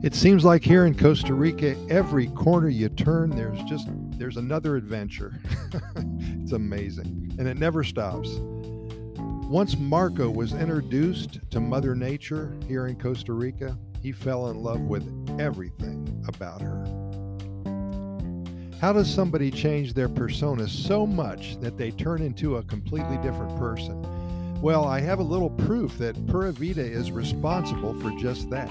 It seems like here in Costa Rica, every corner you turn, there's just there's another adventure. it's amazing, and it never stops. Once Marco was introduced to Mother Nature here in Costa Rica, he fell in love with everything about her. How does somebody change their persona so much that they turn into a completely different person? Well, I have a little proof that Pura Vida is responsible for just that.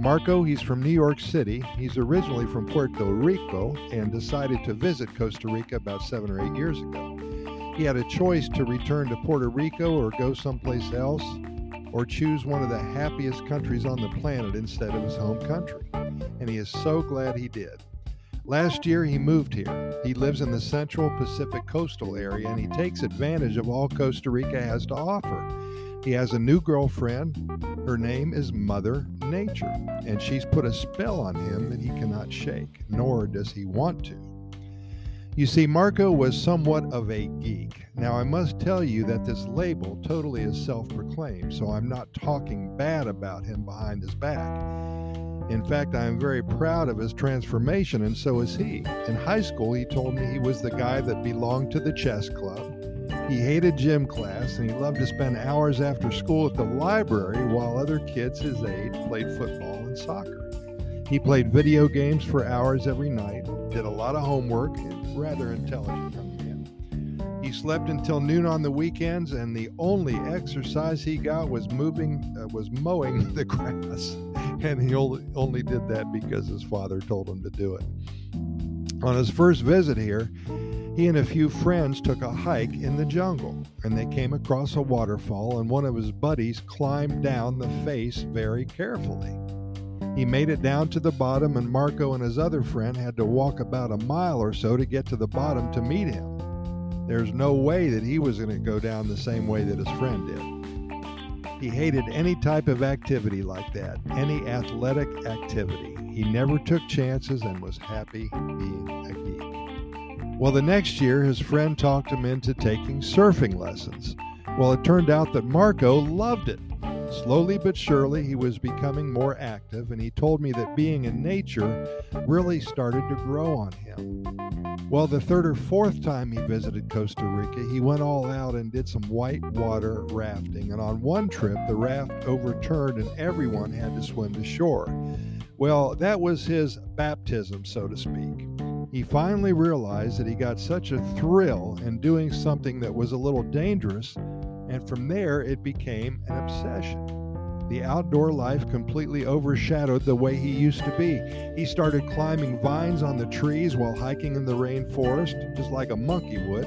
Marco, he's from New York City. He's originally from Puerto Rico and decided to visit Costa Rica about seven or eight years ago. He had a choice to return to Puerto Rico or go someplace else or choose one of the happiest countries on the planet instead of his home country. And he is so glad he did. Last year, he moved here. He lives in the central Pacific coastal area and he takes advantage of all Costa Rica has to offer. He has a new girlfriend. Her name is Mother Nature, and she's put a spell on him that he cannot shake, nor does he want to. You see, Marco was somewhat of a geek. Now, I must tell you that this label totally is self proclaimed, so I'm not talking bad about him behind his back. In fact, I am very proud of his transformation, and so is he. In high school, he told me he was the guy that belonged to the chess club he hated gym class and he loved to spend hours after school at the library while other kids his age played football and soccer. He played video games for hours every night, did a lot of homework, and rather intelligent young man. He slept until noon on the weekends, and the only exercise he got was moving, uh, was mowing the grass, and he only, only did that because his father told him to do it. On his first visit here, he and a few friends took a hike in the jungle, and they came across a waterfall, and one of his buddies climbed down the face very carefully. He made it down to the bottom, and Marco and his other friend had to walk about a mile or so to get to the bottom to meet him. There's no way that he was going to go down the same way that his friend did. He hated any type of activity like that, any athletic activity. He never took chances and was happy being a geek. Well, the next year, his friend talked him into taking surfing lessons. Well, it turned out that Marco loved it. Slowly but surely, he was becoming more active, and he told me that being in nature really started to grow on him. Well, the third or fourth time he visited Costa Rica, he went all out and did some white water rafting. And on one trip, the raft overturned and everyone had to swim to shore. Well, that was his baptism, so to speak he finally realized that he got such a thrill in doing something that was a little dangerous, and from there it became an obsession. The outdoor life completely overshadowed the way he used to be. He started climbing vines on the trees while hiking in the rainforest, just like a monkey would.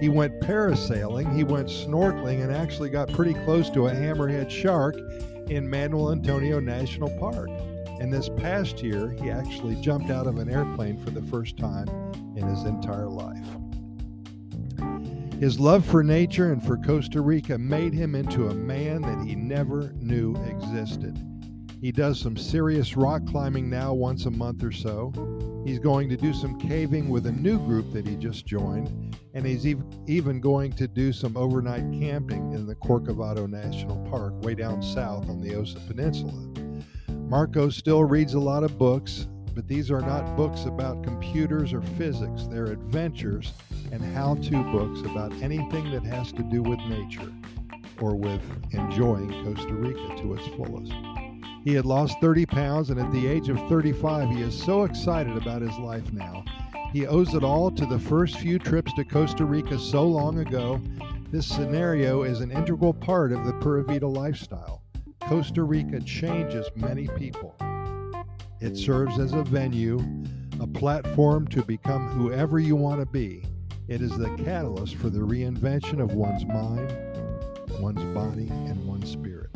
He went parasailing, he went snorkeling, and actually got pretty close to a hammerhead shark in Manuel Antonio National Park. And this past year, he actually jumped out of an airplane for the first time in his entire life. His love for nature and for Costa Rica made him into a man that he never knew existed. He does some serious rock climbing now once a month or so. He's going to do some caving with a new group that he just joined, and he's even going to do some overnight camping in the Corcovado National Park, way down south on the Osa Peninsula. Marco still reads a lot of books, but these are not books about computers or physics. They're adventures and how to books about anything that has to do with nature or with enjoying Costa Rica to its fullest. He had lost 30 pounds, and at the age of 35, he is so excited about his life now. He owes it all to the first few trips to Costa Rica so long ago. This scenario is an integral part of the Pura Vida lifestyle. Costa Rica changes many people. It serves as a venue, a platform to become whoever you want to be. It is the catalyst for the reinvention of one's mind, one's body, and one's spirit.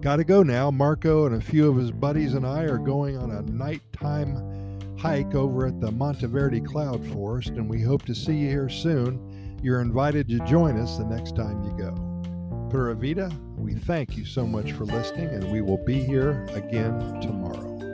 Got to go now. Marco and a few of his buddies and I are going on a nighttime hike over at the Monteverde Cloud Forest, and we hope to see you here soon. You're invited to join us the next time you go. Pura Vida, we thank you so much for listening, and we will be here again tomorrow.